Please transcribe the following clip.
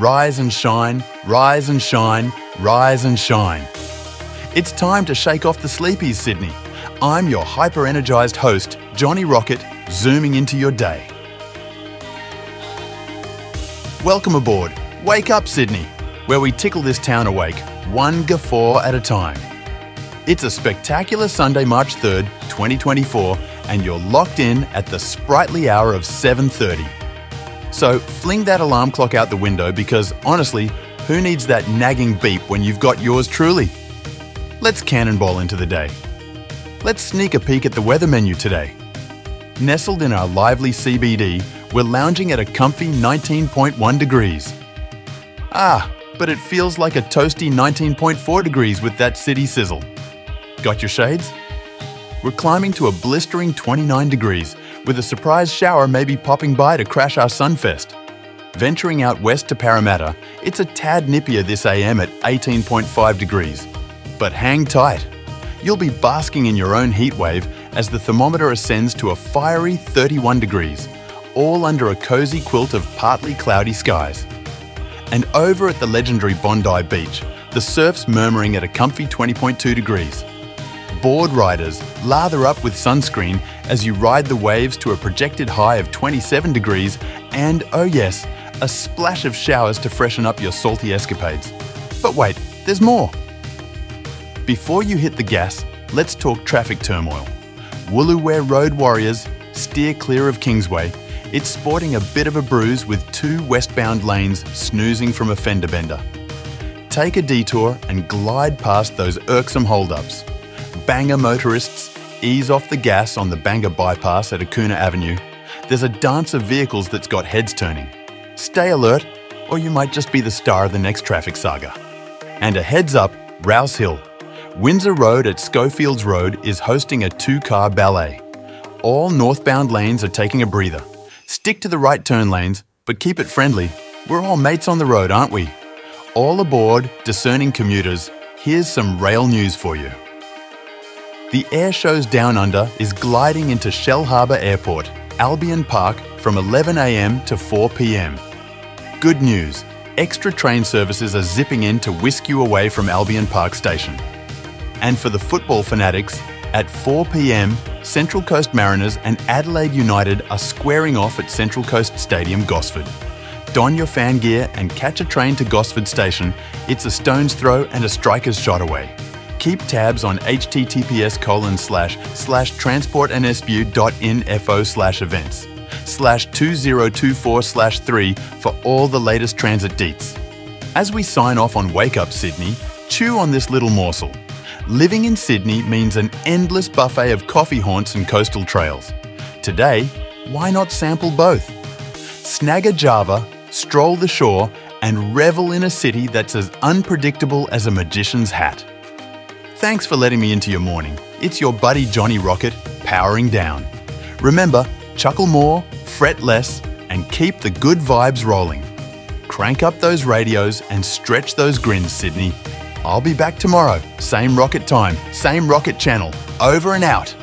Rise and shine, rise and shine, rise and shine. It's time to shake off the sleepies, Sydney. I'm your hyper energized host, Johnny Rocket, zooming into your day. Welcome aboard. Wake up, Sydney, where we tickle this town awake, one guffaw at a time. It's a spectacular Sunday, March 3rd, 2024, and you're locked in at the sprightly hour of 7:30. So, fling that alarm clock out the window because honestly, who needs that nagging beep when you've got yours truly? Let's cannonball into the day. Let's sneak a peek at the weather menu today. Nestled in our lively CBD, we're lounging at a comfy 19.1 degrees. Ah, but it feels like a toasty 19.4 degrees with that city sizzle. Got your shades? We're climbing to a blistering 29 degrees, with a surprise shower maybe popping by to crash our sunfest. Venturing out west to Parramatta, it's a tad nippier this AM at 18.5 degrees. But hang tight. You'll be basking in your own heatwave as the thermometer ascends to a fiery 31 degrees, all under a cosy quilt of partly cloudy skies. And over at the legendary Bondi Beach, the surf's murmuring at a comfy 20.2 degrees. Board riders lather up with sunscreen as you ride the waves to a projected high of 27 degrees and, oh yes, a splash of showers to freshen up your salty escapades. But wait, there's more. Before you hit the gas, let's talk traffic turmoil. Woolooware Road Warriors steer clear of Kingsway. It's sporting a bit of a bruise with two westbound lanes snoozing from a fender bender. Take a detour and glide past those irksome holdups. Bangor motorists ease off the gas on the Bangor bypass at Acuna Avenue. There's a dance of vehicles that's got heads turning. Stay alert, or you might just be the star of the next traffic saga. And a heads up, Rouse Hill. Windsor Road at Schofields Road is hosting a two car ballet. All northbound lanes are taking a breather. Stick to the right turn lanes, but keep it friendly. We're all mates on the road, aren't we? All aboard, discerning commuters, here's some rail news for you. The Airshows Downunder is gliding into Shellharbour Airport, Albion Park, from 11am to 4pm. Good news extra train services are zipping in to whisk you away from Albion Park Station. And for the football fanatics, at 4pm, Central Coast Mariners and Adelaide United are squaring off at Central Coast Stadium, Gosford. Don your fan gear and catch a train to Gosford Station. It's a stone's throw and a striker's shot away. Keep tabs on https colon slash slash transportnsw.info slash events slash 2024 slash 3 for all the latest transit deets. As we sign off on Wake Up Sydney, chew on this little morsel. Living in Sydney means an endless buffet of coffee haunts and coastal trails. Today, why not sample both? Snag a Java, stroll the shore, and revel in a city that's as unpredictable as a magician's hat. Thanks for letting me into your morning. It's your buddy Johnny Rocket, powering down. Remember, chuckle more, fret less, and keep the good vibes rolling. Crank up those radios and stretch those grins, Sydney. I'll be back tomorrow, same rocket time, same rocket channel. Over and out.